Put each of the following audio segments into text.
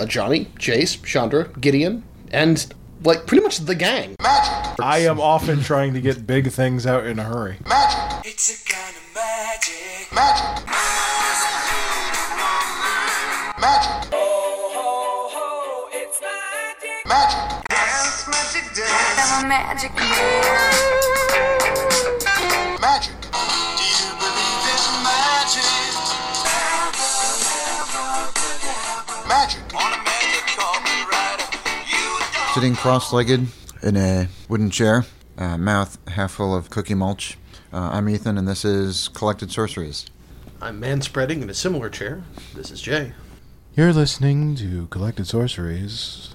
uh, Ajani, Jace, Chandra, Gideon, and like pretty much the gang. I am often trying to get big things out in a hurry. Magic. It's a kind of magic. Magic. Magic. Ho, ho, ho, it's magic. Magic. Dance magic dance. I'm a magic man. Sitting cross legged in a wooden chair, uh, mouth half full of cookie mulch. Uh, I'm Ethan, and this is Collected Sorceries. I'm man spreading in a similar chair. This is Jay. You're listening to Collected Sorceries.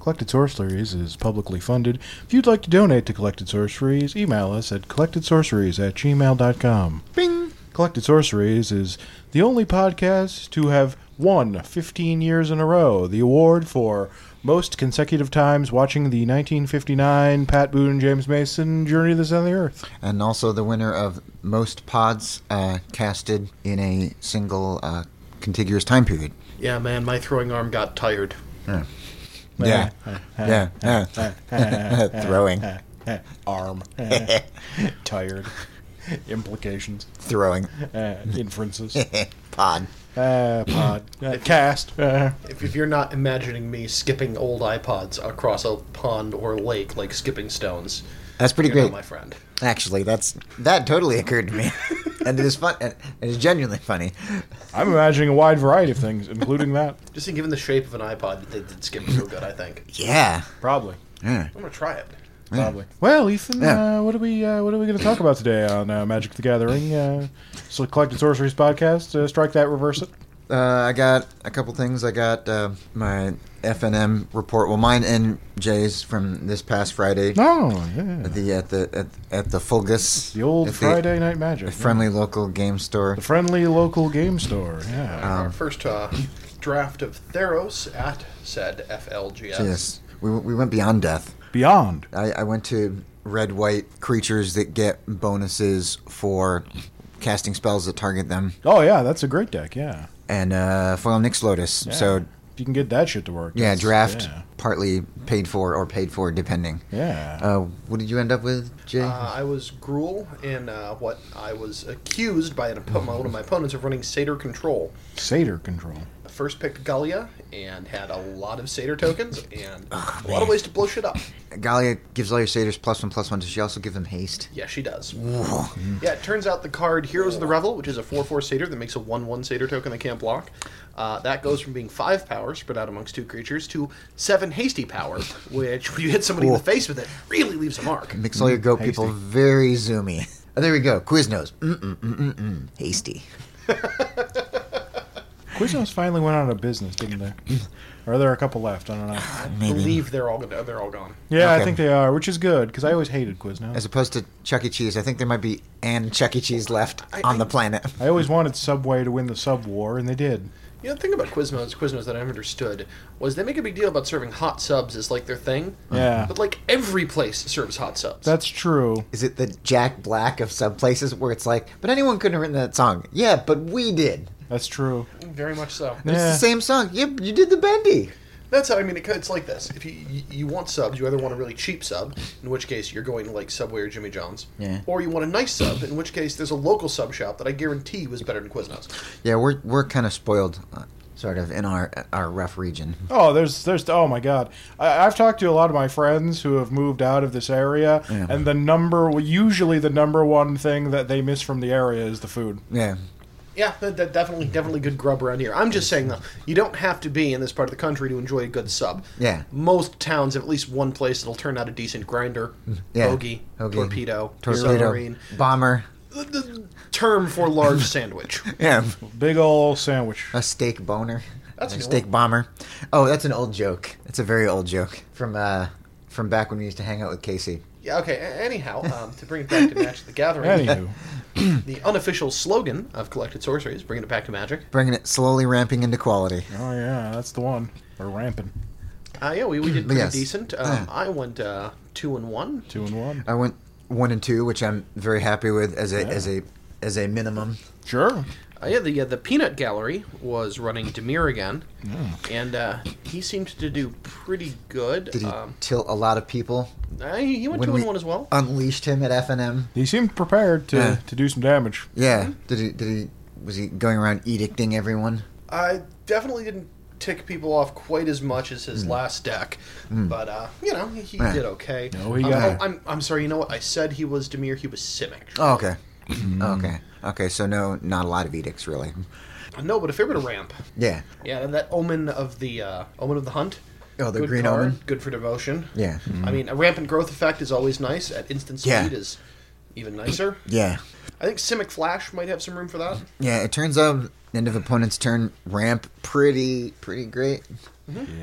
Collected Sorceries is publicly funded. If you'd like to donate to Collected Sorceries, email us at collectedsorceries at gmail.com. Bing! Collected Sorceries is the only podcast to have won 15 years in a row the award for most consecutive times watching the 1959 Pat Boone James Mason Journey to the Center of the Earth. And also the winner of most pods uh, casted in a single uh, contiguous time period. Yeah, man, my throwing arm got tired. Yeah. Yeah. yeah. Throwing. Arm. Tired. Implications. Throwing. Uh, inferences. Pod. Uh, pod. Uh, cast. Uh, If, if you're not imagining me skipping old iPods across a pond or lake like skipping stones, That's pretty you're not great. my friend. Actually, that's that totally occurred to me, and it is fun. And it is genuinely funny. I'm imagining a wide variety of things, including that. Just given the shape of an iPod, they did skip so good. I think Yeah. Probably. Yeah. I'm gonna try it. Probably. Well, Ethan, Yeah. uh, what are we uh, what are we going to talk about today on uh, Magic the Gathering? Uh, so Collected Sorceries podcast. Uh, strike that, reverse it. Uh, I got a couple things. I got uh, my FNM report. Well, mine and Jay's from this past Friday. Oh, yeah. At the at the at, at the FLGS. The old at the Friday Night Magic. friendly local game store. The friendly local game store. Yeah. Our first uh, draft of Theros at said FLGS. Yes, we we went beyond death. Beyond. I, I went to red white creatures that get bonuses for casting spells that target them, Oh yeah, that's a great deck. Yeah. and uh, foil Nyx Lotus. yeah. So if you can get that shit to work. yeah, draft Yeah. partly paid for or paid for depending. yeah. Uh, what did you end up with, Jay? Uh, I was Gruul in uh, what I was accused by an oppo- one of my opponents of running Satyr Control. Satyr control. I first picked Gallia and had a lot of Satyr tokens and a lot of ways to blow shit up. Gallia gives all your satyrs plus one plus one. Does she also give them haste? Yeah, she does. Yeah, it turns out the card Heroes of the Revel, which is a 4 4 Satyr that makes a 1 1 Satyr token that can't block, uh, that goes from being 5 power spread out amongst two creatures to 7 hasty power, which when you hit somebody in the face with it, really leaves a mark. Makes all your goat hasty. people very zoomy. Oh, there we go. Quiznos. Mm mm mm mm mm. Hasty. Quiznos finally went out of business, didn't they? or are there a couple left? I don't know. I Maybe. believe they're all they're all gone. Yeah, I Okay. think they are, which is good because I always hated Quiznos. As opposed to Chuck E. Cheese, I think there might be an Chuck E. Cheese left I- on I- the planet. I always wanted Subway to win the Sub War, and they did. You know, the thing about Quiznos, Quiznos that I've understood was they make a big deal about serving hot subs as like their thing. Yeah. But like every place serves hot subs. That's true. Is it the Jack Black of sub places where it's like, but anyone couldn't have written that song? Yeah, but we did. That's true. very much so. It's the same song. Yeah, you did the bendy. That's how I mean. It, it's like this: if you, you you want subs, you either want a really cheap sub, in which case you're going to like Subway or Jimmy John's, Yeah. or you want a nice sub, in which case there's a local sub shop that I guarantee was better than Quiznos. Yeah, we're we're kind of spoiled, uh, sort of in our our rough region. Oh, there's, there's, oh my God. I, I've talked to a lot of my friends who have moved out of this area, Yeah. and the number, usually the number one thing that they miss from the area is the food. Yeah, Yeah, that, that definitely definitely good grub around here. I'm just saying though, you don't have to be in this part of the country to enjoy a good sub. Yeah. most towns have at least one place that'll turn out a decent grinder, Yeah. hoagie, Hoagie. torpedo, torpedo, submarine. bomber. The, the term for large sandwich. Yeah, Big ol' sandwich. a steak boner. That's a a steak one. bomber. Oh, that's an old joke. That's a very old joke from uh from back when we used to hang out with Casey. Yeah. Okay. a- Anyhow, um, to bring it back to Magic the Gathering, Anywho. the unofficial slogan of Collected Sorcery is bringing it back to Magic. Bringing it slowly ramping into quality. Oh, yeah, that's the one. We're ramping. Uh, yeah, we, we did pretty Yes. decent. Um, I went uh, two and one. Two and one. I went one and two, which I'm very happy with as a Yeah. as a as a minimum. Sure. Uh, yeah, the uh, the Peanut Gallery was running Dimir again, and uh, he seemed to do pretty good. Did he Um, tilt a lot of people? uh, he he went when two we and one as well. Unleashed him at FNM. He seemed prepared to, Yeah. to do some damage. Yeah. Did he? Did he? Was he going around edicting everyone? I definitely didn't tick people off quite as much as his last deck, but uh, you know he, he Yeah. did okay. No, he Um, got oh. I'm I'm sorry. You know what? I said he was Dimir. He was Simic. Oh, okay. Okay. Okay. So no, not a lot of edicts really. No, but a fair bit of ramp. Yeah. Yeah, and that omen of the uh, omen of the hunt. Oh, the good green card, omen? Good for devotion. Yeah. I mean, a rampant growth effect is always nice. At instant speed Yeah. is even nicer. Yeah. I think Simic Flash might have some room for that. Yeah. It turns out end of opponent's turn ramp pretty pretty great.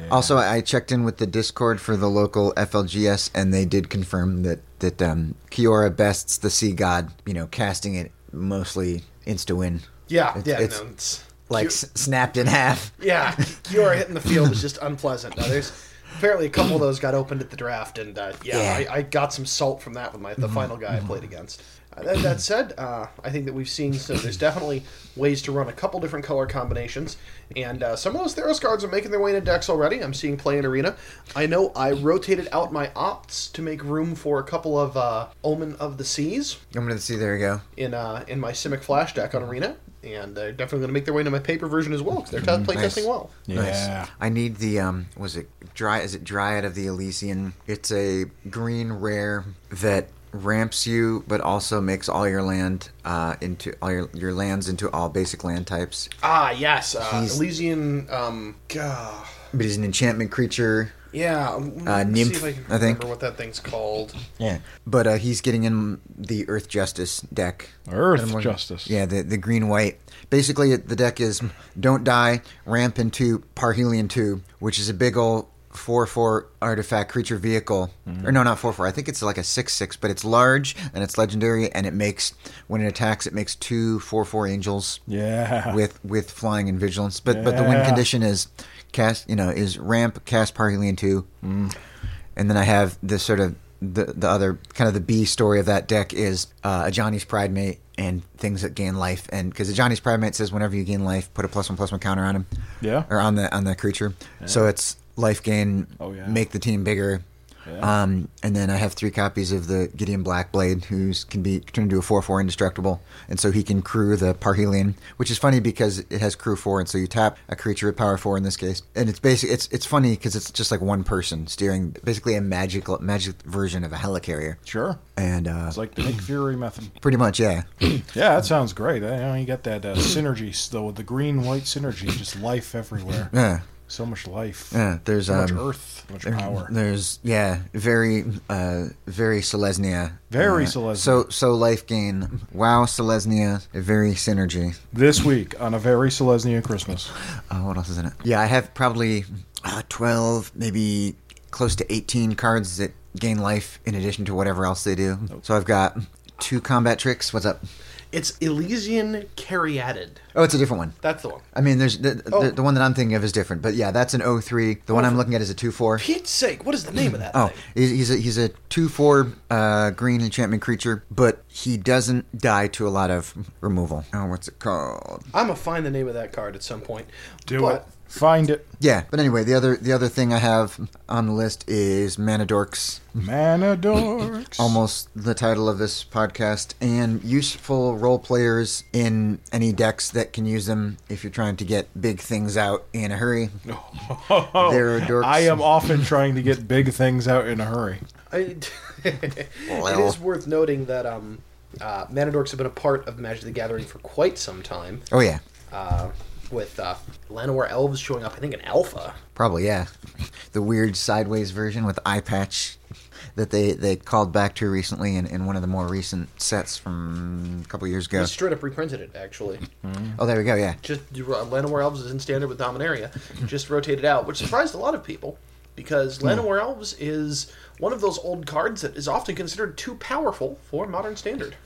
Also, I I checked in with the Discord for the local FLGS, and they did confirm that that um, Kiora bests the Sea God. You know, casting it mostly insta win, Yeah, It's- yeah, it's no, it's like Ki- s- snapped in half. yeah. Kiora hitting the field is just unpleasant. Now, there's apparently a couple of those got opened at the draft, and uh, yeah, Yeah. Mm-hmm. I, I got some salt from that with my the final guy I played against. Uh, that, that said, uh, I think that we've seen so there's definitely ways to run a couple different color combinations, and uh, some of those Theros cards are making their way into decks already. I'm seeing play in Arena. I know I rotated out my opts to make room for a couple of uh, Omen of the Seas Omen of gonna see. There you go. in uh, in my Simic Flash deck on Arena, and they're definitely going to make their way into my paper version as well because they're t- play Nice. testing well. Yeah. Nice. I need the um was it dry is it Dryad of the Ilysian? It's a green rare that ramps you but also makes all your land uh into all your, your lands into all basic land types. Ah, yes, uh, He's- Ilysian. Um, gah. But he's an enchantment creature. yeah, Uh, nymph, see if I can I think. remember what that thing's called. Yeah. But uh he's getting in the Earth Justice deck. Earth And Justice. Yeah, the the green white. Basically, the deck is don't die, ramp into Parhelion two, which is a big ol' four four artifact creature vehicle. Or no, not four four. I think it's like a six six, but it's large and it's legendary, and it makes when it attacks, it makes two four four angels Yeah. with with flying and vigilance. But but the win condition is cast. You know, is ramp cast Parhelion two, and then I have this sort of the the other kind of the B story of that deck is uh, Ajani's Pridemate and things that gain life, and because the Ajani's Pridemate says whenever you gain life, put a plus one plus one counter on him, Yeah. or on the on the creature. So it's life gain, Oh, yeah. make the team bigger. Yeah. Um, and then I have three copies of the Gideon Blackblade, who can be turned into a four four indestructible, and so he can crew the Parhelion, which is funny because it has crew four, and so you tap a creature with power four in this case, and it's basically It's it's funny because it's just like one person steering, basically a magical magic version of a helicarrier, Sure. and uh, It's like the Nick Fury method. pretty much yeah. Yeah, that sounds great. I know you got that uh, synergy, though, the green white synergy, just life everywhere. Yeah, So much life. yeah. There's So much um, earth, much there- power. There's yeah, very uh very Selesnya. Very uh, Selesnya. So so life gain. Wow, Selesnya, very synergy. This week on a very Selesnya Christmas. Uh, what else is in it? Yeah, I have probably uh, 12, maybe close to 18 cards that gain life in addition to whatever else they do. So I've got two combat tricks. What's up? It's Ilysian Caryatid. Oh, it's a different one. That's the one. I mean, there's the, Oh. the, the one that I'm thinking of is different, but yeah, that's an 03. The one I'm looking at is a 2-4. Pete's sake, what is the name of that Oh, thing? he's he's a, he's a two four uh, green enchantment creature, but he doesn't die to a lot of removal. Oh, what's it called? I'm gonna find the name of that card at some point. Do But it. Find it. Yeah, but anyway, the other the other thing I have on the list is Manadorks. Manadorks. almost the title of this podcast, and useful role players in any decks that can use them if you're trying to get big things out in a hurry. Oh, There are dorks. I am often trying to get big things out in a hurry. I, Well. is worth noting that um, uh, Manadorks have been a part of Magic the Gathering for quite some time. Oh yeah, Uh, with uh, Llanowar Elves showing up, I think, in Alpha. probably yeah. The weird sideways version with eye patch that they, they called back to recently in, in one of the more recent sets from a couple years ago. They straight up reprinted it, actually. Oh, there we go. Yeah, Just uh, Llanowar Elves is in standard with Dominaria. Just rotated out, which surprised a lot of people because Llanowar Elves is one of those old cards that is often considered too powerful for modern standard.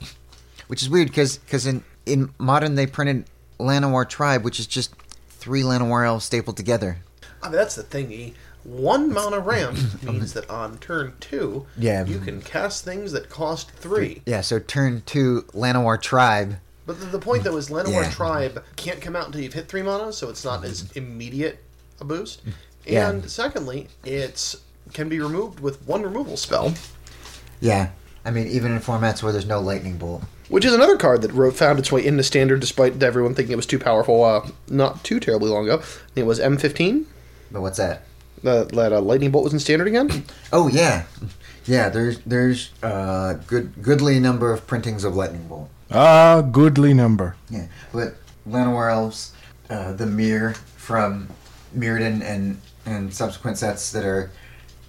which is weird because in in modern they printed Llanowar Tribe, which is just three Llanowar elves stapled together. I mean, that's the thing. E. One mana ramp means that on turn two, Yeah. you can cast things that cost three. Yeah, so turn two Llanowar Tribe But the, the point though is Llanowar Yeah. Tribe can't come out until you've hit three mana, so it's not as mm-hmm. immediate a boost. Mm. Yeah. And secondly, it's can be removed with one removal spell, Yeah. I mean, even in formats where there's no lightning bolt. Which is another card that wrote, found its way into standard despite everyone thinking it was too powerful. Uh, not too terribly long ago. It was M15. But what's that? That that uh, lightning bolt was in standard again. Oh yeah, yeah. There's there's uh good goodly number of printings of lightning bolt. Ah, goodly number. Yeah, but Llanowar elves, uh, the Myr from Mirrodin and and subsequent sets that are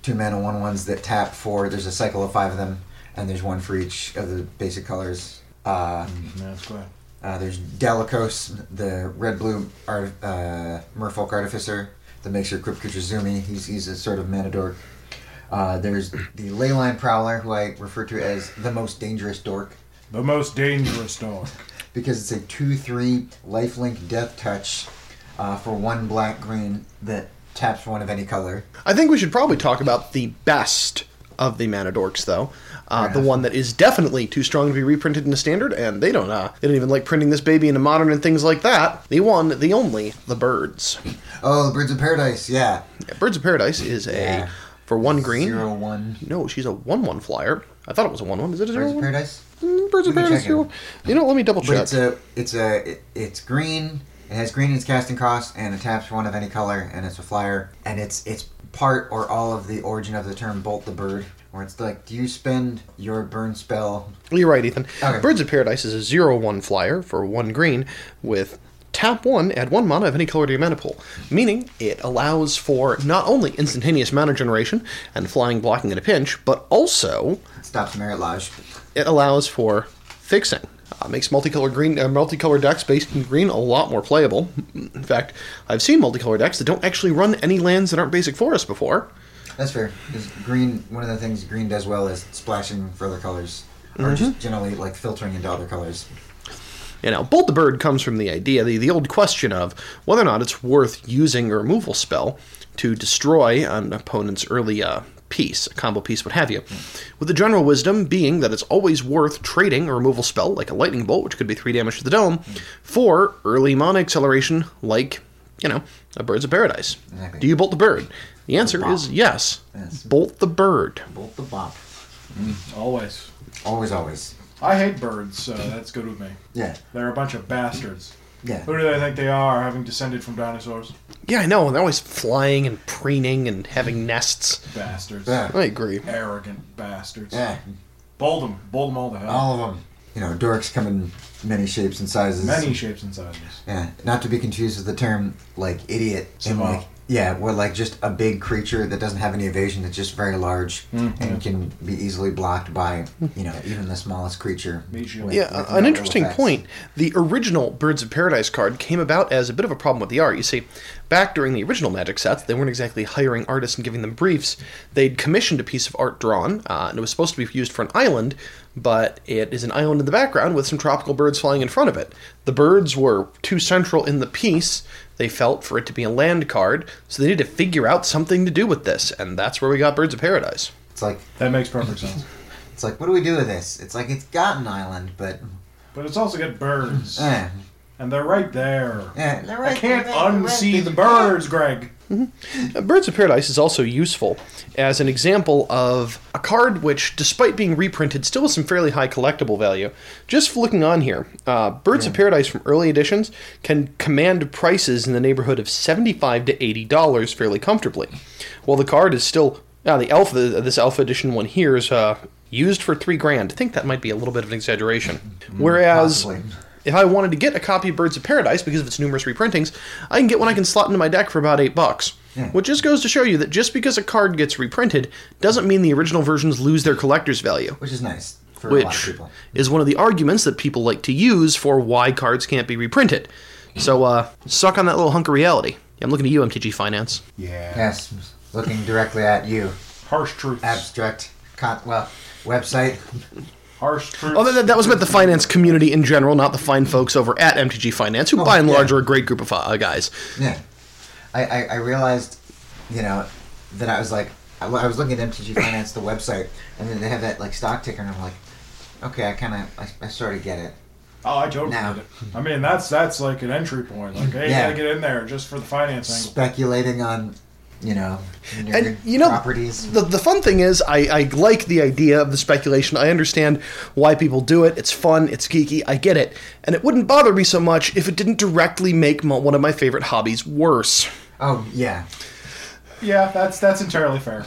two mana one ones that tap four. There's a cycle of five of them, and there's one for each of the basic colors. Uh, That's good. uh, there's Dalakos, the red blue art, uh, merfolk artificer that makes your crypt creature zoomy. He's he's a sort of manadork. Uh, there's the Leyline Prowler, who I refer to as the most dangerous dork The most dangerous dork. because it's a 2 3 lifelink death touch uh, for one black green that taps one of any color. I think we should probably talk about the best of the mana dorks, though. Uh, the one that is definitely too strong to be reprinted in a standard, and they don't. Uh, they don't even like printing this baby into modern and things like that. The one, the only, the birds. Oh, the Birds of Paradise, yeah. Yeah, birds of Paradise is a Yeah. for one green. Zero one. No, she's a one-one flyer. I thought it was a one-one. Is it a Birds of? Paradise? Mm, Birds of We Paradise. zero- You know, let me double But check. it's a, it's a, it, it's green. It has green in its casting cost, and it taps for one of any color, and it's a flyer, and it's it's part or all of the origin of the term "bolt the bird," where it's like, do you spend your burn spell? You're right, Ethan. Okay. Birds of Paradise is a zero-one flyer for one green with tap one, add one mana of any color to your mana pool. Meaning it allows for not only instantaneous mana generation and flying blocking at a pinch, but also It stops Merit Lodge. it allows for fixing. Uh, makes multicolor green, uh, multicolor decks based in green a lot more playable. In fact, I've seen multicolor decks that don't actually run any lands that aren't basic forest before. That's fair. Because green, one of the things green does well is splashing for other colors, or Mm-hmm. just generally like filtering into other colors. You know, Bolt the Bird comes from the idea, the, the old question of whether or not it's worth using a removal spell to destroy an opponent's early uh, piece, a combo piece, what have you. With the general wisdom being that it's always worth trading a removal spell, like a Lightning Bolt, which could be 3 damage to the dome, for early mana acceleration, like, you know, a Birds of Paradise. Do you Bolt the Bird? The answer is yes. Yes. Bolt the Bird. Bolt the bop. Mm, always. Always, always. I hate birds, so that's good with me. Yeah, They're a bunch of bastards. yeah. Who do they think they are, having descended from dinosaurs? Yeah, I know. They're always flying and preening and having nests. Bastards. Yeah. I agree. Arrogant bastards. Yeah, Bold them. Bold them all to hell. all of them. You know, dorks come in many shapes and sizes. Many shapes and sizes. Yeah, not to be confused with the term like idiot. And Savant. like, yeah, we're like just a big creature that doesn't have any evasion. That's just very large Mm, and can be easily blocked by you know even the smallest creature. Meat shield. Yeah, with uh, an interesting effects. point. The original Birds of Paradise card came about as a bit of a problem with the art. You see, back during the original Magic sets, they weren't exactly hiring artists and giving them briefs. They'd commissioned a piece of art drawn, uh, and it was supposed to be used for an island, but it is an island in the background with some tropical birds flying in front of it. The birds were too central in the piece, they felt, for it to be a land card, so they needed to figure out something to do with this, and that's where we got Birds of Paradise. It's like That makes perfect sense. it's like what do we do with this? It's like it's got an island, but But it's also got birds. eh, And they're right there. eh, they're I can't they're right- unsee the birds, Greg. Uh, Birds of Paradise is also useful as an example of a card which, despite being reprinted, still has some fairly high collectible value. Just looking on here, uh, Birds of Paradise from early editions can command prices in the neighborhood of seventy-five to eighty dollars fairly comfortably, while the card is still now the alpha. This alpha edition one here is uh, used for three grand. I think that might be a little bit of an exaggeration. Whereas. Possibly. If I wanted to get a copy of Birds of Paradise because of its numerous reprintings, I can get one I can slot into my deck for about eight bucks. Which just goes to show you that just because a card gets reprinted doesn't mean the original versions lose their collector's value. which is nice for a lot of Which people. is one of the arguments that people like to use for why cards can't be reprinted. So, uh, suck on that little hunk of reality. I'm looking at you, MTG Finance. Yeah. Yes, looking directly at you. Harsh truth. Abstract, con- well, website. Harsh truths. Oh, that, that was about the finance community in general, not the fine folks over at MTG Finance, who by and yeah. large are a great group of uh, guys. Yeah, I, I, I realized, you know, that I was like, I, I was looking at MTG Finance, the website, and then they have that like stock ticker, and I'm like, okay, I kind of, I, I sort of get it. Oh, I totally Now. get it. I mean, that's that's like an entry point. Like, hey, Yeah. you gotta get in there just for the finance angle. Speculating on, you know, your And you know, properties. the the fun thing is, I, I like the idea of the speculation. I understand why people do it. It's fun. It's geeky. I get it, and it wouldn't bother me so much if it didn't directly make mo- one of my favorite hobbies worse. Oh yeah, Yeah, that's that's entirely fair.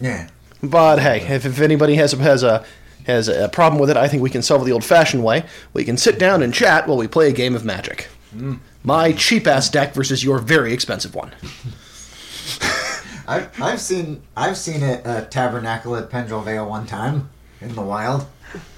yeah. But hey, if, if anybody has a, has a has a problem with it, I think we can solve it the old-fashioned way. We can sit down and chat while we play a game of Magic. Hmm. My cheap-ass deck versus your very expensive one. I've, I've seen I've seen it at Tabernacle at Pendrell Vale one time in the wild.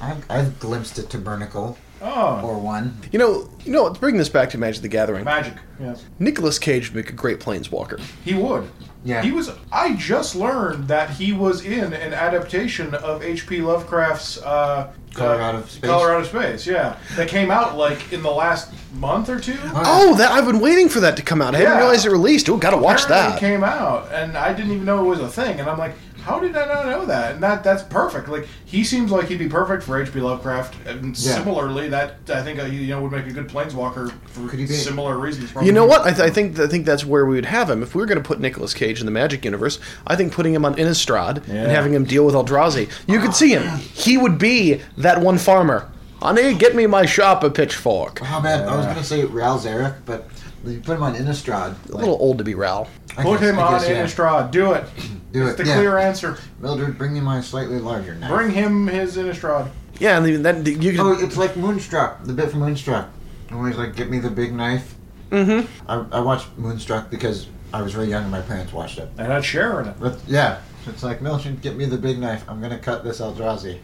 I've, I've glimpsed a tabernacle Oh, or one. You know, you know. Let's bring this back to Magic the Gathering. magic. Yes, Nicolas Cage would make a great planeswalker. he would. Yeah. He was. I just learned that he was in an adaptation of H.P. Lovecraft's uh, Color uh, Out of Space? Color Out of Space. Yeah, that came out like in the last month or two. Oh, that I've been waiting for that to come out. I didn't realize it released. Oh, gotta watch Apparently that. It came out, and I didn't even know it was a thing. And I'm like, how did I not know that? And that that's perfect. Like he seems like he'd be perfect for H.P. Lovecraft. And Yeah. similarly, that I think uh, you know would make a good planeswalker for Could he be- similar reasons. Probably. You know what? I, th- I think I think that's where we would have him. If we were going to put Nicolas Cage in the Magic universe, I think putting him on Innistrad Yeah. and having him deal with Eldrazi, you could see him. He would be that one farmer. Honey, get me my shop a pitchfork. Oh man, I was gonna say Ral Zarek, but you put him on Innistrad. A little old to be Ral. Put him on Innistrad. Do it. Do it's it, the yeah. clear answer. Mildred, bring me my slightly larger knife. Bring him his Innistrad. Yeah, and then you could. Oh, it's like Moonstruck, the bit from Moonstruck. Always like, get me the big knife. Mm-hmm. I, I watched Moonstruck because I was very young and my parents watched it. And had Cher in it. But yeah, it's like Mildred, get me the big knife. I'm gonna cut this Eldrazi.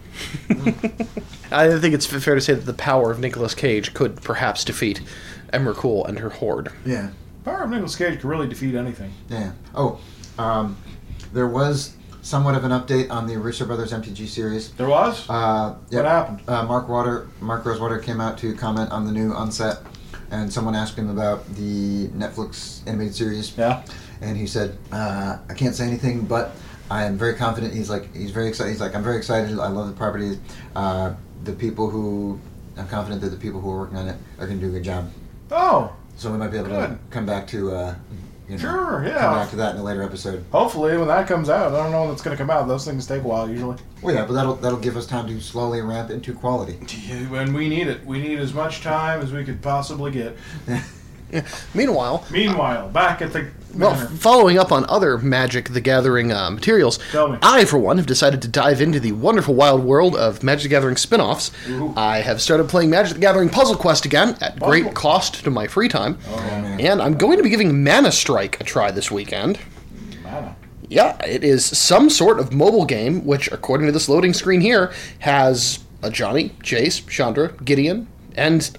I think it's fair to say that the power of Nicolas Cage could perhaps defeat Emrakul and her horde. Yeah, Power of Nicolas Cage could really defeat anything. yeah. Oh, um, there was somewhat of an update on the Russo Brothers MTG series. There was. Uh, What happened? Uh, Mark Water, Mark Rosewater came out to comment on the new onset, and someone asked him about the Netflix animated series. Yeah. and he said, uh, "I can't say anything, but I am very confident." He's like, he's very excited. He's like, "I'm very excited. I love the property. Uh, the people who, I'm confident that the people who are working on it are going to do a good job. Oh, So we might be able to come back to, uh, you know, Sure, yeah. come back to that in a later episode. hopefully when that comes out, I don't know when it's going to come out. Those things take a while usually. Well, yeah, but that'll that'll give us time to slowly ramp into quality. When we need it, we need as much time as we could possibly get. Meanwhile, Meanwhile, back at the Well, following up on other Magic the Gathering uh, materials, I, for one, have decided to dive into the wonderful wild world of Magic the Gathering spin offs. I have started playing Magic the Gathering Puzzle Quest again at Puzzle. great cost to my free time. Oh. And I'm going to be giving Mana Strike a try this weekend. Mana. Yeah, it is some sort of mobile game, which, according to this loading screen here, has Ajani, Jace, Chandra, Gideon, and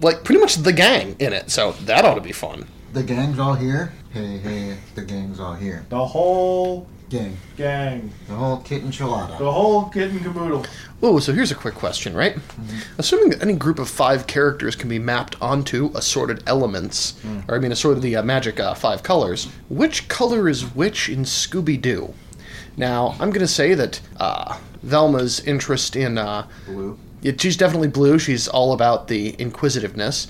like pretty much the gang in it. So that ought to be fun. The gang's all here. Hey, hey, the gang's all here. The whole Gang, gang. the whole kit and chilada. The whole kit and caboodle. Oh, so here's a quick question, right? Assuming that any group of five characters can be mapped onto assorted elements, or I mean, assorted the uh, magic uh, five colors, which color is which in Scooby Doo? Now, I'm going to say that uh, Velma's interest in. Uh, Blue. yeah, she's definitely blue. She's all about the inquisitiveness.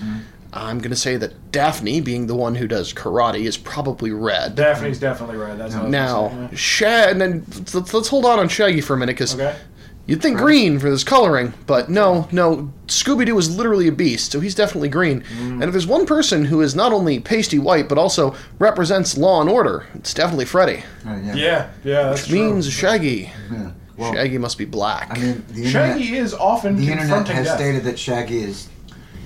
I'm going to say that Daphne, being the one who does karate, is probably red. Daphne's definitely red. That's what I was now, gonna say, Shag, and then let's, let's hold on on Shaggy for a minute, because yeah. Okay. You'd think green for this coloring, but no, no. Scooby Doo is literally a beast, so he's definitely green. And if there's one person who is not only pasty white, but also represents law and order, it's definitely Freddy. Uh, yeah. Yeah, yeah, that's Which means. Shaggy. Yeah. Well, Shaggy must be black. I mean, the internet, Shaggy is often the internet confronting has death. stated that Shaggy is,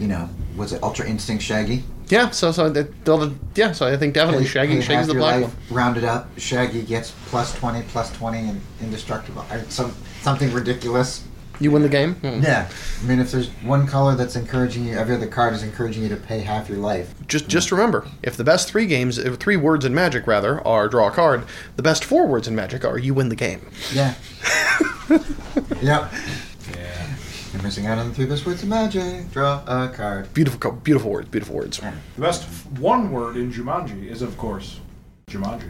you know, was it Ultra Instinct Shaggy? yeah, so so that- they'll- yeah, so I think definitely Shaggy. hey, Shaggy's the black one. Rounded up, Shaggy gets plus twenty, plus twenty, and indestructible. Some something ridiculous. You win the game. Hmm. Yeah, I mean, if there's one color that's encouraging you, every other card is encouraging you to pay half your life. Just just remember, if the best three games, if three words in Magic rather, are draw a card, the best four words in Magic are you win the game. Yeah. yep. Yeah. You're missing out on the three best words of magic. Draw a card. Beautiful, beautiful words, beautiful words. The best f- one word in Jumanji is, of course, Jumanji.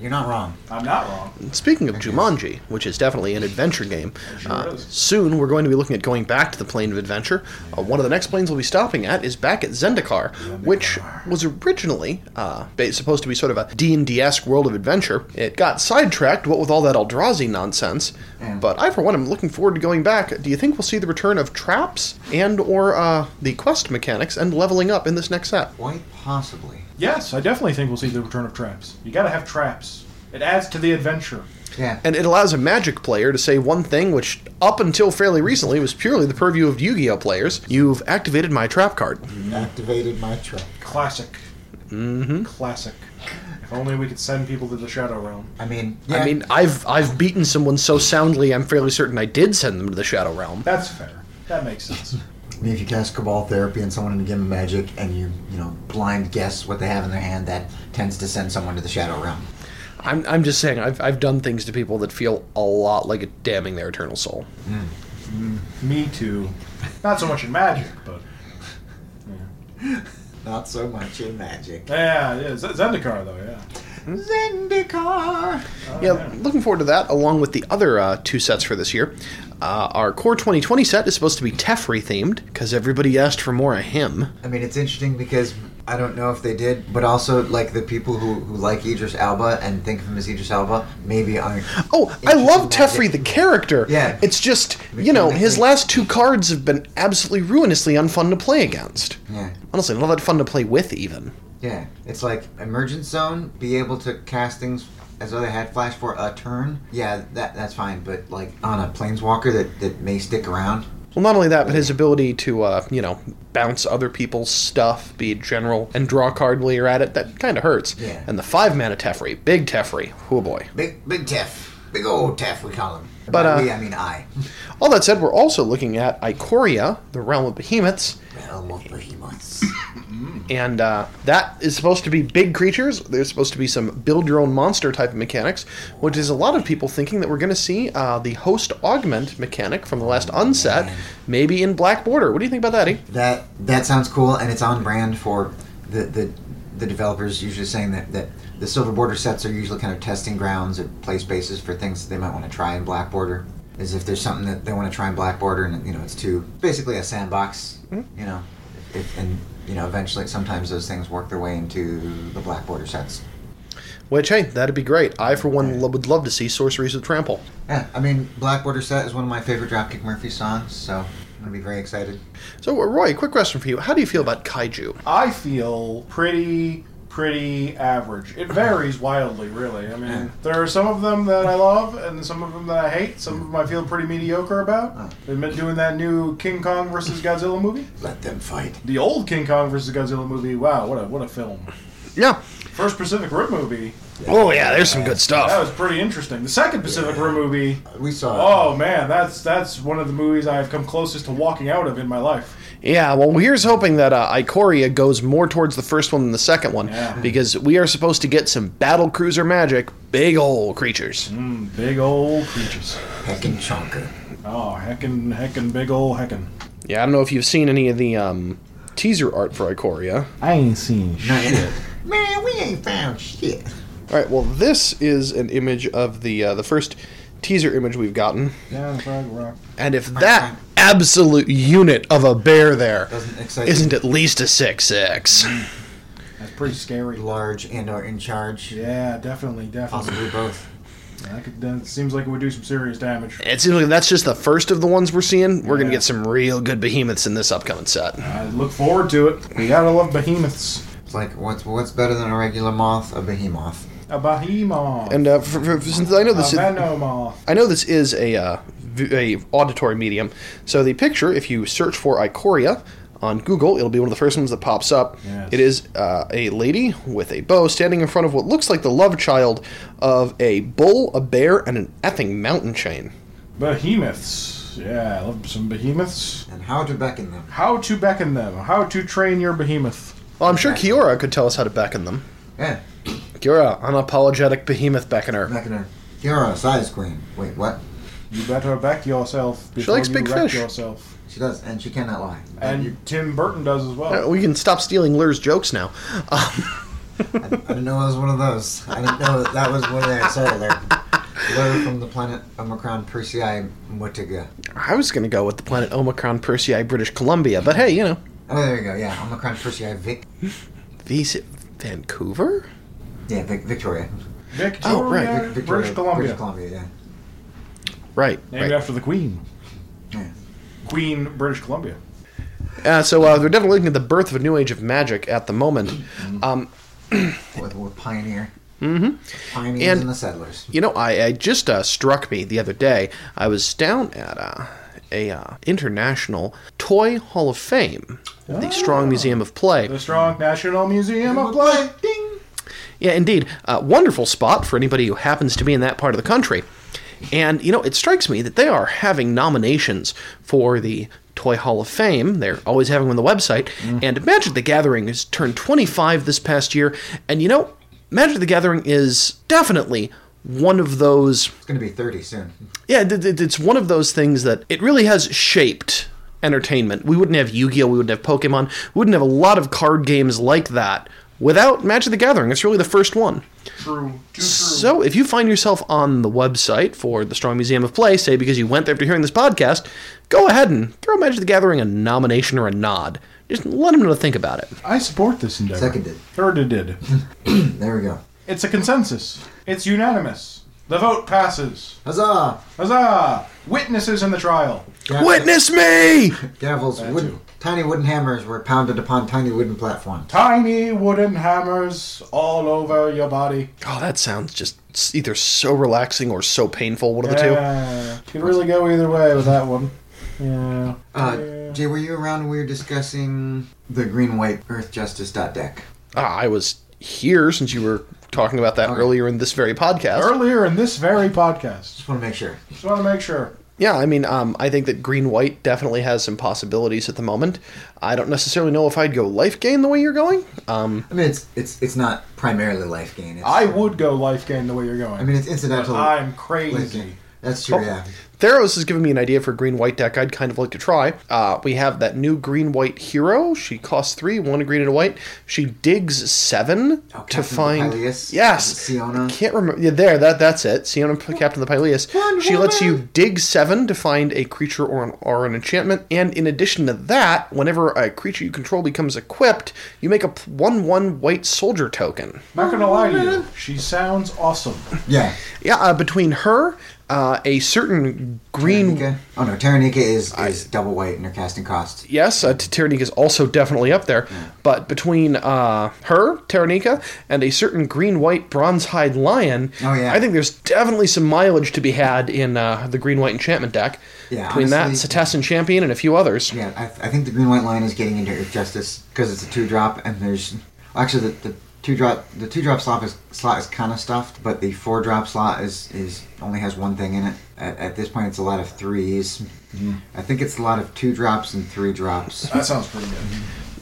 You're not wrong. I'm not wrong. Speaking of Jumanji, which is definitely an adventure game, sure uh, soon we're going to be looking at going back to the plane of adventure. Uh, one of the next planes we'll be stopping at is back at Zendikar, which was originally uh, supposed to be sort of a D&D-esque world of adventure. It got sidetracked, what with all that Eldrazi nonsense. But I, for one, am looking forward to going back. Do you think we'll see the return of traps and or uh, the quest mechanics and leveling up in this next set? Quite possibly. Yes, I definitely think we'll see the return of traps. You gotta have traps. It adds to the adventure. Yeah. And it allows a Magic player to say one thing which, up until fairly recently, was purely the purview of Yu-Gi-Oh players. You've activated my trap card. Activated my trap. Classic. Mm-hmm. Classic. If only we could send people to the Shadow Realm. I mean, yeah. I mean, I've I've beaten someone so soundly, I'm fairly certain I did send them to the Shadow Realm. That's fair. That makes sense. I mean, if you cast Cabal Therapy on someone in a game of Magic and you, you know, blind guess what they have in their hand, that tends to send someone to the Shadow Realm. I'm, I'm just saying, I've, I've done things to people that feel a lot like it damning their eternal soul. Hmm. Me too. Not so much in magic, but Not so much in Magic. yeah, yeah. Z- Zendikar though, yeah. Zendikar! yeah, looking forward to that, along with the other uh, two sets for this year. Uh, our Core 2020 set is supposed to be Teferi themed, because everybody asked for more of him. I mean, it's interesting because I don't know if they did, but also, like, the people who, who like Idris Elba and think of him as Idris Elba maybe aren't. Oh, I love in Teferi the character. Yeah. It's just, you know, his last two cards have been absolutely ruinously unfun to play against. Yeah. Honestly, not that fun to play with, even. Yeah, it's like Emergence Zone, be able to cast things as though they had flash for a turn. Yeah, that that's fine, but like on a planeswalker that, that may stick around. Well, not only that, but his ability to, uh, you know, bounce other people's stuff, be general, and draw a card while you're at it, that kind of hurts. Yeah. And the five mana Teferi, big Teferi, oh boy. Big big Tef. Big old Tef we call him. But, uh, we, I mean I. All that said, we're also looking at Ikoria, the realm of behemoths, Realm of Behemoths. And uh, that is supposed to be big creatures. There's supposed to be some build your own monster type of mechanics, which is a lot of people thinking that we're going to see uh, the host augment mechanic from the last unset, maybe in Black Border. What do you think about that, Eddie? That that sounds cool and it's on brand for the the, the developers usually saying that, that the silver border sets are usually kind of testing grounds or play spaces for things that they might want to try in black border. Is if there's something that they want to try in black border and you know it's too basically a sandbox, you know, if, and you know eventually sometimes those things work their way into the black border sets. Which, hey, that'd be great. I, for one, lo- would love to see Sorceries with Trample. Yeah, I mean black border set is one of my favorite Dropkick Murphy songs, so I'm gonna be very excited. So, Roy, quick question for you. How do you feel about Kaiju? I feel pretty, pretty average. It varies wildly, really. I mean, there are some of them that I love, and some of them that I hate. Some of them I feel pretty mediocre about. They've been doing that new King Kong versus Godzilla movie. Let them fight. The old King Kong versus Godzilla movie. Wow, what a what a film. Yeah. First Pacific Rim movie. Oh, yeah, there's some good stuff. That was pretty interesting. The second Pacific Rim movie. We saw. Oh man, that's that's one of the movies I've come closest to walking out of in my life. Yeah, well, here's hoping that uh, Ikoria goes more towards the first one than the second one, Yeah. because we are supposed to get some battle cruiser magic, big old creatures. Mm, big old creatures. Heckin' Chonker. Oh, heckin', heckin', big old heckin'. Yeah, I don't know if you've seen any of the um, teaser art for Ikoria. I ain't seen Not yet. Man, we ain't found shit. All right, well, this is an image of the uh, the first teaser image we've gotten, Yeah, Frog Rock. and if that absolute unit of a bear there Doesn't excite isn't at least a six six. That's pretty scary. large and are in charge. Yeah, definitely, definitely. Possibly both. That, could, that seems like it would do some serious damage. It seems like that's just the first of the ones we're seeing. We're gonna get some real good behemoths in this upcoming set. I look forward to it. We gotta love behemoths. It's like what's what's better than a regular moth? A behemoth. A behemoth. And uh, for, for, since I know a this, is. I know this is a uh, v- a auditory medium. So the picture, if you search for Ikoria on Google, it'll be one of the first ones that pops up. Yes. It is uh, a lady with a bow standing in front of what looks like the love child of a bull, a bear, and an effing mountain chain. Behemoths. Yeah, I love some behemoths. And how to beckon them. How to beckon them. How to train your behemoth. Well, I'm sure Kiora could tell us how to beckon them. Yeah. Kiora, unapologetic behemoth beckoner. Beckon her. You're a size queen. Wait, what? You better back yourself before likes you big wreck fish. yourself. She does, and she cannot lie. And you, Tim Burton does as well. Uh, We can stop stealing Lur's jokes now. Um, I didn't know it was one of those. I didn't know that, that was one of their settler. Letter from the planet Omicron Persei Motiga. I was going to go with the planet Omicron Persei, British Columbia, but hey, you know, Oh, there you go. Yeah, Omicron Persei Vic. Visit Vancouver? Yeah, Vic, Victoria. Victoria, Oh, right. Vic, Victoria, British Columbia. British Columbia. Yeah. Right. Named right. after the Queen. Yeah. Queen, British Columbia. Uh, so uh, they're definitely looking at the birth of a new age of magic at the moment. Um, With, with Pioneer. Mm-hmm. Pioneers And- and, the settlers. you know, I, I just uh, struck me the other day. I was down at uh, a uh, international toy Hall of Fame, the Strong Museum of Play. The Strong National Museum of Play. Ding. Yeah, indeed. Uh, wonderful spot for anybody who happens to be in that part of the country. And, you know, it strikes me that they are having nominations for the Toy Hall of Fame. They're always having them on the website. Mm-hmm. And Magic the Gathering has turned 25 this past year. And, you know, Magic the Gathering is definitely one of those It's going to be 30 soon. yeah, it- it- it's one of those things that it really has shaped entertainment. We wouldn't have Yu-Gi-Oh, we wouldn't have Pokemon, we wouldn't have a lot of card games like that without Magic the Gathering. It's really the first one. True. Too true. So, if you find yourself on the website for the Strong Museum of Play, say because you went there after hearing this podcast, go ahead and throw Magic the Gathering a nomination or a nod. Just let them know to think about it. I support this endeavor. Seconded. Third it did. There we go. It's a consensus. It's unanimous. The vote passes. Huzzah! Huzzah! Witnesses in the trial. Ga- Witness me! Gavels, That wooden, too. Tiny wooden hammers were pounded upon tiny wooden platforms. Tiny wooden hammers all over your body. Oh, that sounds just either so relaxing or so painful. One of the two. Yeah. Could really go either way with that one. Yeah. Uh, Yeah. Jay, were you around when we were discussing the green white earth justice dot deck? Ah, I was here since you were talking about that Okay. earlier in this very podcast. Earlier in this very podcast. Just want to make sure. Just want to make sure. Yeah, I mean, um, I think that green white definitely has some possibilities at the moment. I don't necessarily know if I'd go life gain the way you're going. Um, I mean, it's it's it's not primarily life gain. It's, I would go life gain the way you're going. I mean, it's incidental. I'm crazy. That's true. Oh. Yeah. Theros has given me an idea for a green white deck I'd kind of like to try. Uh, we have that new green white hero. She costs three, one a green and a white. She digs seven Oh, to Captain find. Pyleas? Yes, Siona? Can't remember. Yeah, there. That that's it. Siona, Captain of the Pyleas. One she lets you dig seven to find a creature or an or an enchantment, and in addition to that, whenever a creature you control becomes equipped, you make a one-one white soldier token. Not gonna lie to you, she sounds awesome. Yeah. Yeah, uh, between her, uh, a certain green. Taranika? Oh no, Taranika is is double white in her casting cost. Yes, uh, Taranika is also definitely up there. But between uh, her, Taranika, and a certain green-white bronze-hide lion, Oh, yeah. I think there's definitely some mileage to be had in uh, the green-white enchantment deck. Yeah, between honestly- that, Setessan Champion, and a few others. Yeah, I, I think the green white lion is getting into Earth Justice because it's a two drop, and there's actually the, the two drop the two drop slot is slot is kind of stuffed, but the four drop slot is is only has one thing in it. At, at this point, it's a lot of 3s mm-hmm. I think it's a lot of two drops and three drops. That sounds pretty good.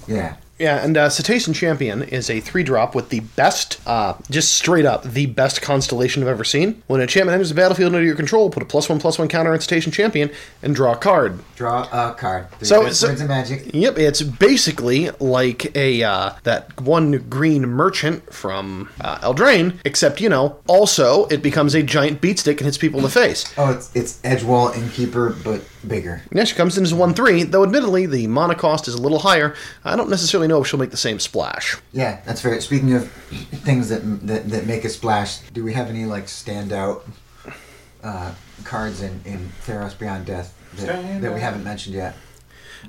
Yeah, Yeah, and uh, Setessan Champion is a three drop with the best, uh, just straight up, the best constellation I've ever seen. When an enchantment enters the battlefield under your control, put a plus one plus one counter on Setessan Champion and draw a card. draw a card. Three So- so- of magic. Yep, it's basically like a uh, that one green merchant from uh, Eldraine, except you know, also it becomes a giant beatstick and hits people in the face. Oh, it's it's Edgewall Innkeeper, but bigger. Yeah, she comes in as one three, though admittedly the mana cost is a little higher. I don't necessarily know if she'll make the same splash. Yeah, that's fair. Speaking of things that that, that make a splash, do we have any like standout uh, cards in in Theros Beyond Death that, that we haven't mentioned yet?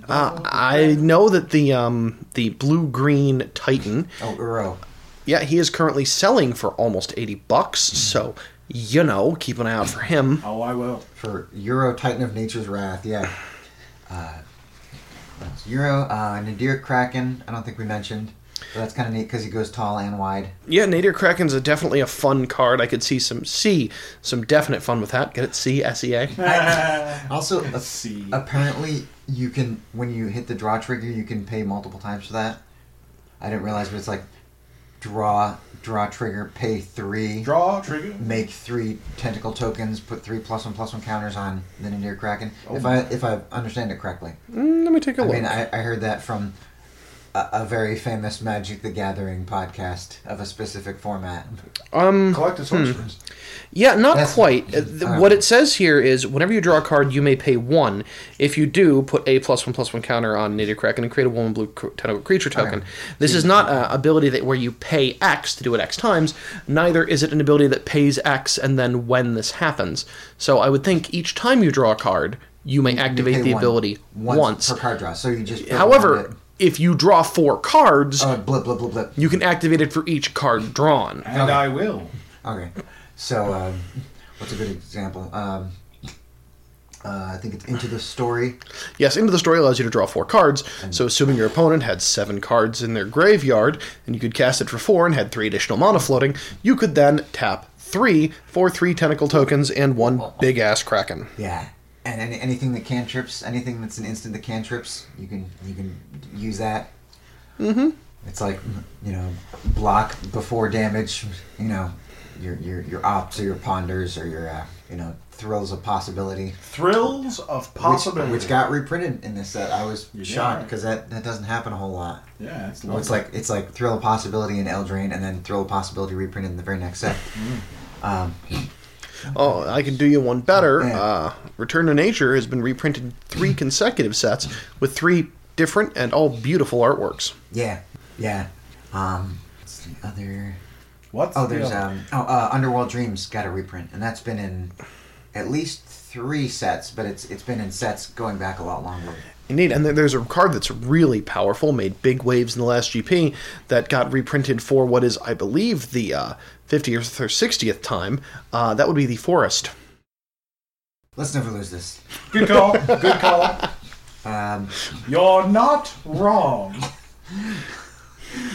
Uh, I know that the um, the blue green Titan, Oh, Uro. yeah, he is currently selling for almost eighty bucks. So you know, keep an eye out for him. Oh, I will. for Uro Titan of Nature's Wrath. Yeah. Uh, that's Uro uh, Nadir Kraken. I don't think we mentioned. But that's kind of neat because he goes tall and wide. Yeah, Nadir Kraken's a definitely a fun card. I could see some C, some definite fun with that. Get it? C S E A. Also, a, C. apparently you can when you hit the draw trigger, you can pay multiple times for that. I didn't realize, but it's like draw draw trigger, pay three, Draw, trigger. make three tentacle tokens, put three plus one plus one counters on the Nadir Kraken. Oh if. I if I understand it correctly. Mm, let me take a I look. I mean, I, I heard that from a, a very famous Magic the Gathering podcast of a specific format. Um, Collected sorcerers. Yeah, not That's- quite. Uh, th- uh, what it says here is whenever you draw a card, you may pay one. If you do, put a plus one plus one counter on Nadir Kraken and create a one blue cr- tentacle creature token. This is not an ability that where you pay X to do it X times. Neither is it an ability that pays X and then when this happens. So I would think each time you draw a card, you may You activate pay the one- ability once, once. per card draw. So you just. However, around it. If you draw four cards, Oh, blip, blip, blip, blip. you can activate it for each card drawn. And Okay. I will. Okay. So, um, what's a good example? Um, uh, I think it's Into the Story. Yes, Into the Story allows you to draw four cards. So, assuming your opponent had seven cards in their graveyard, and you could cast it for four and had three additional mana floating, you could then tap three for three tentacle tokens and one big ass kraken. Yeah. And any, anything that cantrips, anything that's an instant that cantrips, you can you can use that. Mm-hmm. It's like you know, block before damage. You know, your your your Opts or your ponders or your uh, you know thrills of possibility. Thrills of Which, possibility. which got reprinted in this set. I was Yeah. shocked because that, that doesn't happen a whole lot. Yeah, it's, it's like it's like Thrill of Possibility in Eldraine, and then Thrill of Possibility reprinted in the very next set. Um, Oh, I can do you one better. Uh, Return to Nature has been reprinted three consecutive sets with three different and all beautiful artworks. yeah, yeah. Um, what's the other? What's Oh, the there's other- um, oh, uh, Underworld Dreams got a reprint, and that's been in at least three sets, but it's it's been in sets going back a lot longer. Indeed, and there's a card that's really powerful, made big waves in the last GP, that got reprinted for what is, I believe, the uh, 50th or 60th time. Uh, that would be the Forest. Let's never lose this. Good call. Good call. Um, You're not wrong.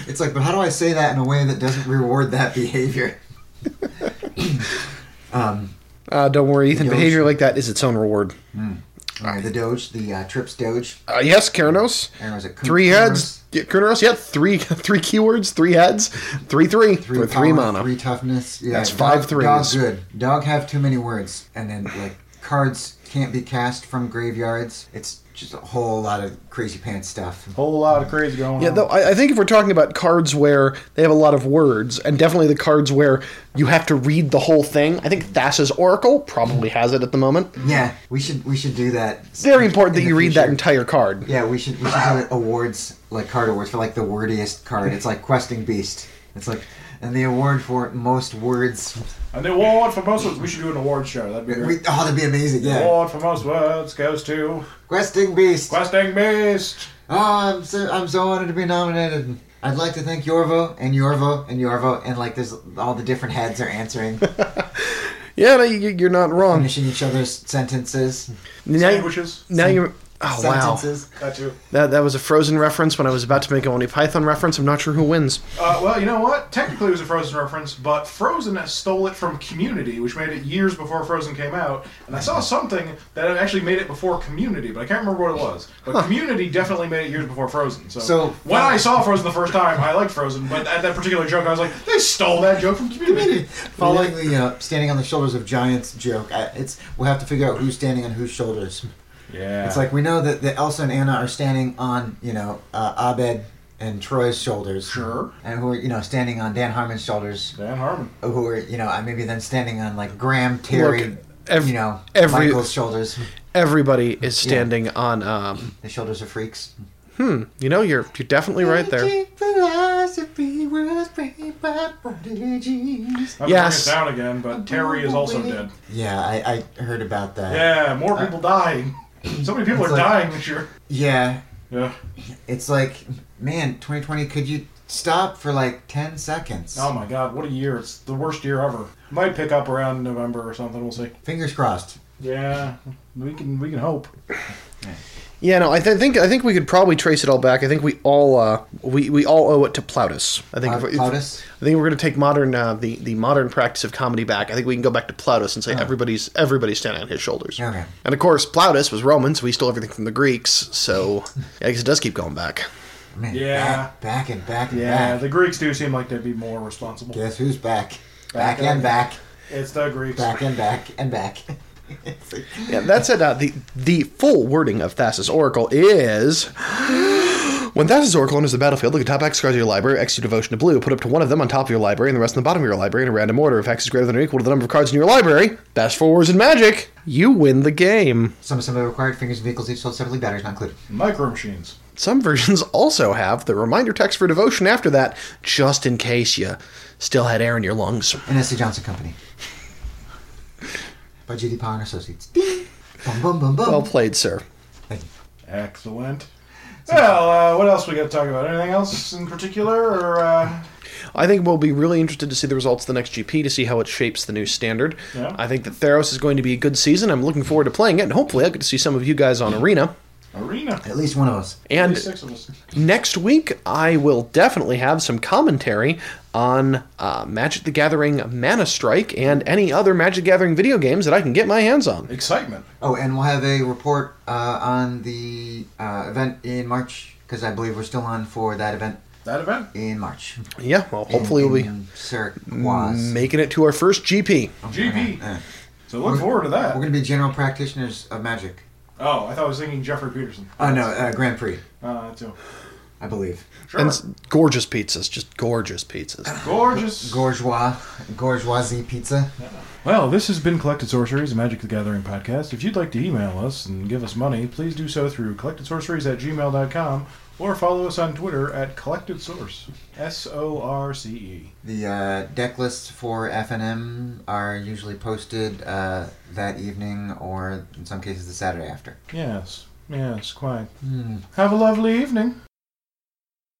it's like, but how do I say that in a way that doesn't reward that behavior? um, Uh, don't worry, Ethan. Behavior like that is its own reward. all right, the Doge, the uh, Trips Doge. Uh, yes, Kunoros. It Three heads. Yeah, Kunoros, yeah, three three keywords, three heads, three three, Three for three power, mana. three toughness. Yeah, That's dog- three. Dog good. Dog have too many words, and then like cards can't be cast from graveyards. It's just a whole lot of crazy pants stuff. Whole lot of crazy going Yeah, on. Yeah, though I, I think if we're talking about cards where they have a lot of words, and definitely the cards where you have to read the whole thing, I think Thassa's Oracle probably has it at the moment. Yeah, we should we should do that. Very important that in the you read that entire card. Yeah, we should we should have it awards like card awards for like the wordiest card. It's like Questing Beast. It's like and the award for most words. And the award for most words, we should do an award show. That'd be We, oh, that'd be amazing. The Yeah, award for most words goes to Questing Beast. Questing Beast. Oh, I'm so I'm so honored to be nominated. I'd like to thank Yorvo and Yorvo and Yorvo and like there's all the different heads are answering, Yeah, no, you, you're not wrong. finishing each other's sentences. Now, Sandwiches. now you're. Oh wow, sentences. That too. that that was a Frozen reference. When I was about to make a Monty Python reference, I'm not sure who wins. Uh, well, you know what? Technically, it was a Frozen reference, but Frozen stole it from Community, which made it years before Frozen came out. And I saw something that actually made it before Community, but I can't remember what it was. But Community definitely made it years before Frozen. So, So- when I saw Frozen the first time, I liked Frozen, but at that particular joke, I was like, they stole that joke from Community. Following the uh, standing on the shoulders of giants joke, I, it's we'll have to figure out who's standing on whose shoulders. Yeah. It's like we know that, that Elsa and Anna are standing on you know uh, Abed and Troy's shoulders, Sure. and who are you know standing on Dan Harmon's shoulders, Dan Harmon. who are you know uh, maybe then standing on like Graham, Terry, Look, ev- you know every- Michael's shoulders. Everybody is standing on. Um, The shoulders of freaks. Hmm. You know, you're you're definitely right there. Philosophy was framed by prodigies. Not Yes. to bring it down again, but Terry is also dead. Yeah, I, I heard about that. Yeah, more people dying. So many people It's are like- dying this year. Yeah, Yeah. it's like, man, 2020, could you stop for like 10 seconds? Oh my god, what a year. It's the worst year ever. Might pick up around November or something, we'll see. Fingers crossed. Yeah, we can we can hope. Yeah, no, I th- think I think we could probably trace it all back. I think we all uh, we, we all owe it to Plautus. I think Plau- if, if- Plautus? I think we're going to take modern uh, the the modern practice of comedy back. I think we can go back to Plautus and say everybody's everybody's standing on his shoulders. Okay. And of course, Plautus was Roman, so we stole everything from the Greeks. So yeah, I guess it does keep going back. Man, Yeah. Back, back and back and Yeah, back. the Greeks do seem like they'd be more responsible. Guess who's back? Back Back, and and- back. It's the Greeks. Back and back and back. It's like- Yeah, that said, uh, the the full wording of Thassa's Oracle is. When Thassa's Oracle enters the battlefield, look at top X cards of your library, X your devotion to blue. Put up to one of them on top of your library and the rest on the bottom of your library in a random order. If X is greater than or equal to the number of cards in your library, best for wars and magic, you win the game. Some assembly required. Fingers and vehicles each sold separately. Batteries not included. Micro machines. Some versions also have the reminder text for devotion after that, just in case you still had air in your lungs. NSC Johnson Company. By JD Power and Associates. Ding. Bum bum bum bum. Well played, sir. Thank you. Excellent. Well, uh, what else we got to talk about? Anything else in particular, or uh, I think we'll be really interested to see the results of the next GP to see how it shapes the new standard. Yeah. I think that Theros is going to be a good season. I'm looking forward to playing it, and hopefully I'll get to see some of you guys on Arena. Arena? At least one of us. At And least six of us. next week, I will definitely have some commentary on uh, Magic the Gathering Mana Strike and any other Magic the Gathering video games that I can get my hands on. Excitement. Oh, and we'll have a report uh, on the uh, event in March because I believe we're still on for that event That event. in March. Yeah, well, hopefully in, we'll be in making it to our first GP. GP. Uh, So look forward to that. We're going to be general practitioners of magic. Oh, I thought I was thinking Jeffrey Peterson. Oh no, uh, Grand Prix, Uh, that too. I believe. Sure. And s- gorgeous pizzas, just gorgeous pizzas. Gorgeous. Gorgeois, Gorgeoisie pizza. Well, this has been Collected Sorceries, a Magic the Gathering podcast. If you'd like to email us and give us money, please do so through collectedsorceries at gmail.com or follow us on Twitter at Collected Source. S O R C E. The uh, deck lists for FNM are usually posted uh, that evening, or in some cases the Saturday after. Yes, yes, quite. Have a lovely evening.